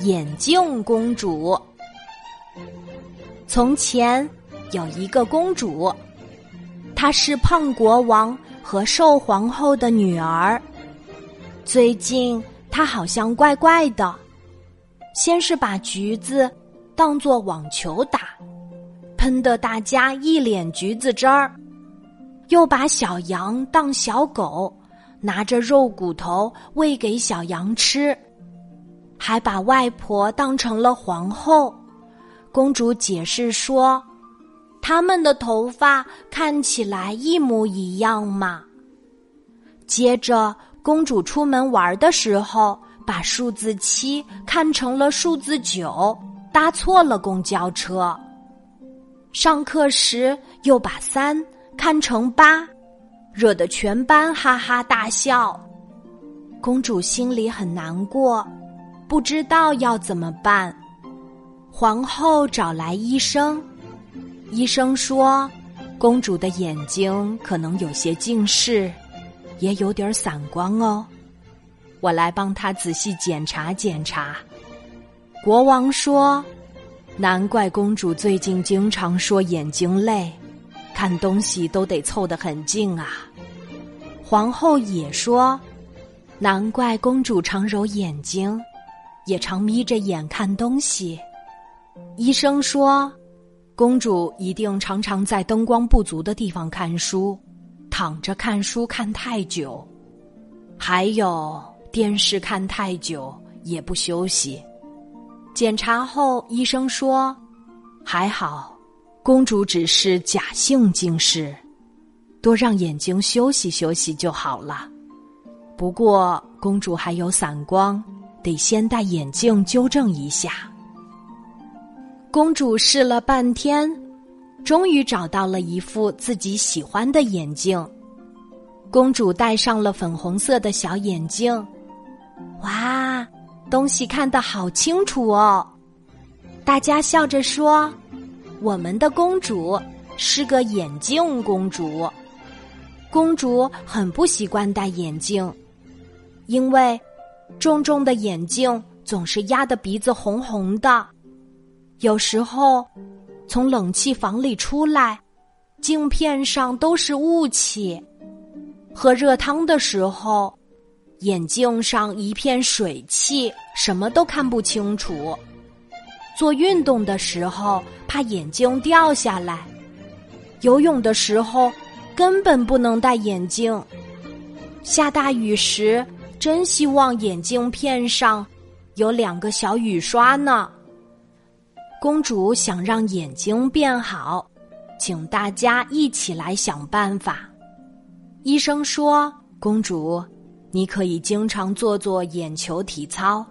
眼镜公主。从前有一个公主，她是胖国王和瘦皇后的女儿。最近她好像怪怪的，先是把橘子当作网球打，喷得大家一脸橘子汁儿；又把小羊当小狗，拿着肉骨头喂给小羊吃。还把外婆当成了皇后，公主解释说：“他们的头发看起来一模一样嘛。”接着，公主出门玩的时候，把数字七看成了数字九，搭错了公交车。上课时又把三看成八，惹得全班哈哈大笑。公主心里很难过。不知道要怎么办，皇后找来医生。医生说，公主的眼睛可能有些近视，也有点散光哦。我来帮她仔细检查检查。国王说：“难怪公主最近经常说眼睛累，看东西都得凑得很近啊。”皇后也说：“难怪公主常揉眼睛。”也常眯着眼看东西。医生说，公主一定常常在灯光不足的地方看书，躺着看书看太久，还有电视看太久也不休息。检查后，医生说还好，公主只是假性近视，多让眼睛休息休息就好了。不过，公主还有散光。得先戴眼镜纠正一下。公主试了半天，终于找到了一副自己喜欢的眼镜。公主戴上了粉红色的小眼镜，哇，东西看得好清楚哦！大家笑着说：“我们的公主是个眼镜公主。”公主很不习惯戴眼镜，因为。重重的眼镜总是压得鼻子红红的，有时候从冷气房里出来，镜片上都是雾气；喝热汤的时候，眼镜上一片水汽，什么都看不清楚；做运动的时候怕眼镜掉下来；游泳的时候根本不能戴眼镜；下大雨时。真希望眼镜片上有两个小雨刷呢。公主想让眼睛变好，请大家一起来想办法。医生说：“公主，你可以经常做做眼球体操，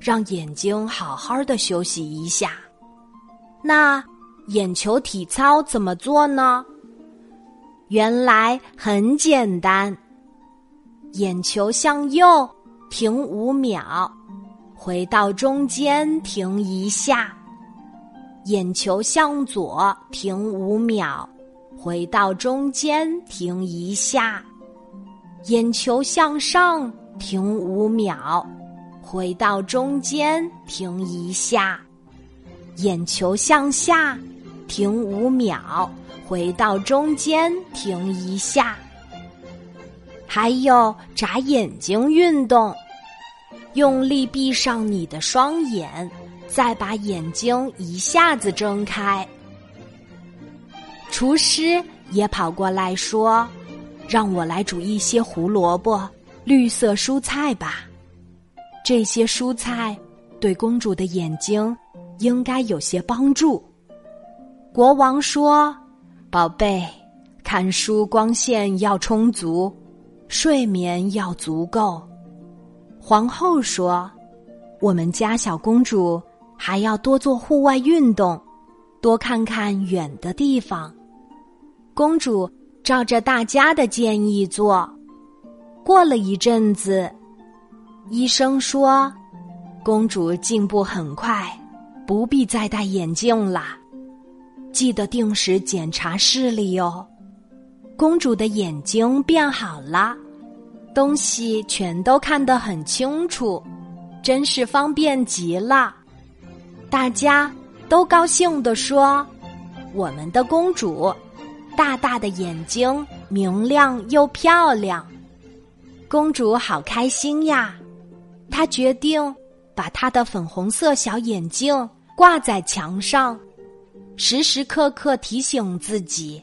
让眼睛好好的休息一下。”那眼球体操怎么做呢？原来很简单。眼球向右停五秒，回到中间停一下；眼球向左停五秒，回到中间停一下；眼球向上停五秒，回到中间停一下；眼球向下停五秒，回到中间停一下。还有眨眼睛运动，用力闭上你的双眼，再把眼睛一下子睁开。厨师也跑过来说：“让我来煮一些胡萝卜、绿色蔬菜吧。这些蔬菜对公主的眼睛应该有些帮助。”国王说：“宝贝，看书光线要充足。”睡眠要足够，皇后说：“我们家小公主还要多做户外运动，多看看远的地方。”公主照着大家的建议做。过了一阵子，医生说：“公主进步很快，不必再戴眼镜了。记得定时检查视力哦。”公主的眼睛变好了，东西全都看得很清楚，真是方便极了。大家都高兴地说：“我们的公主，大大的眼睛，明亮又漂亮。”公主好开心呀！她决定把她的粉红色小眼镜挂在墙上，时时刻刻提醒自己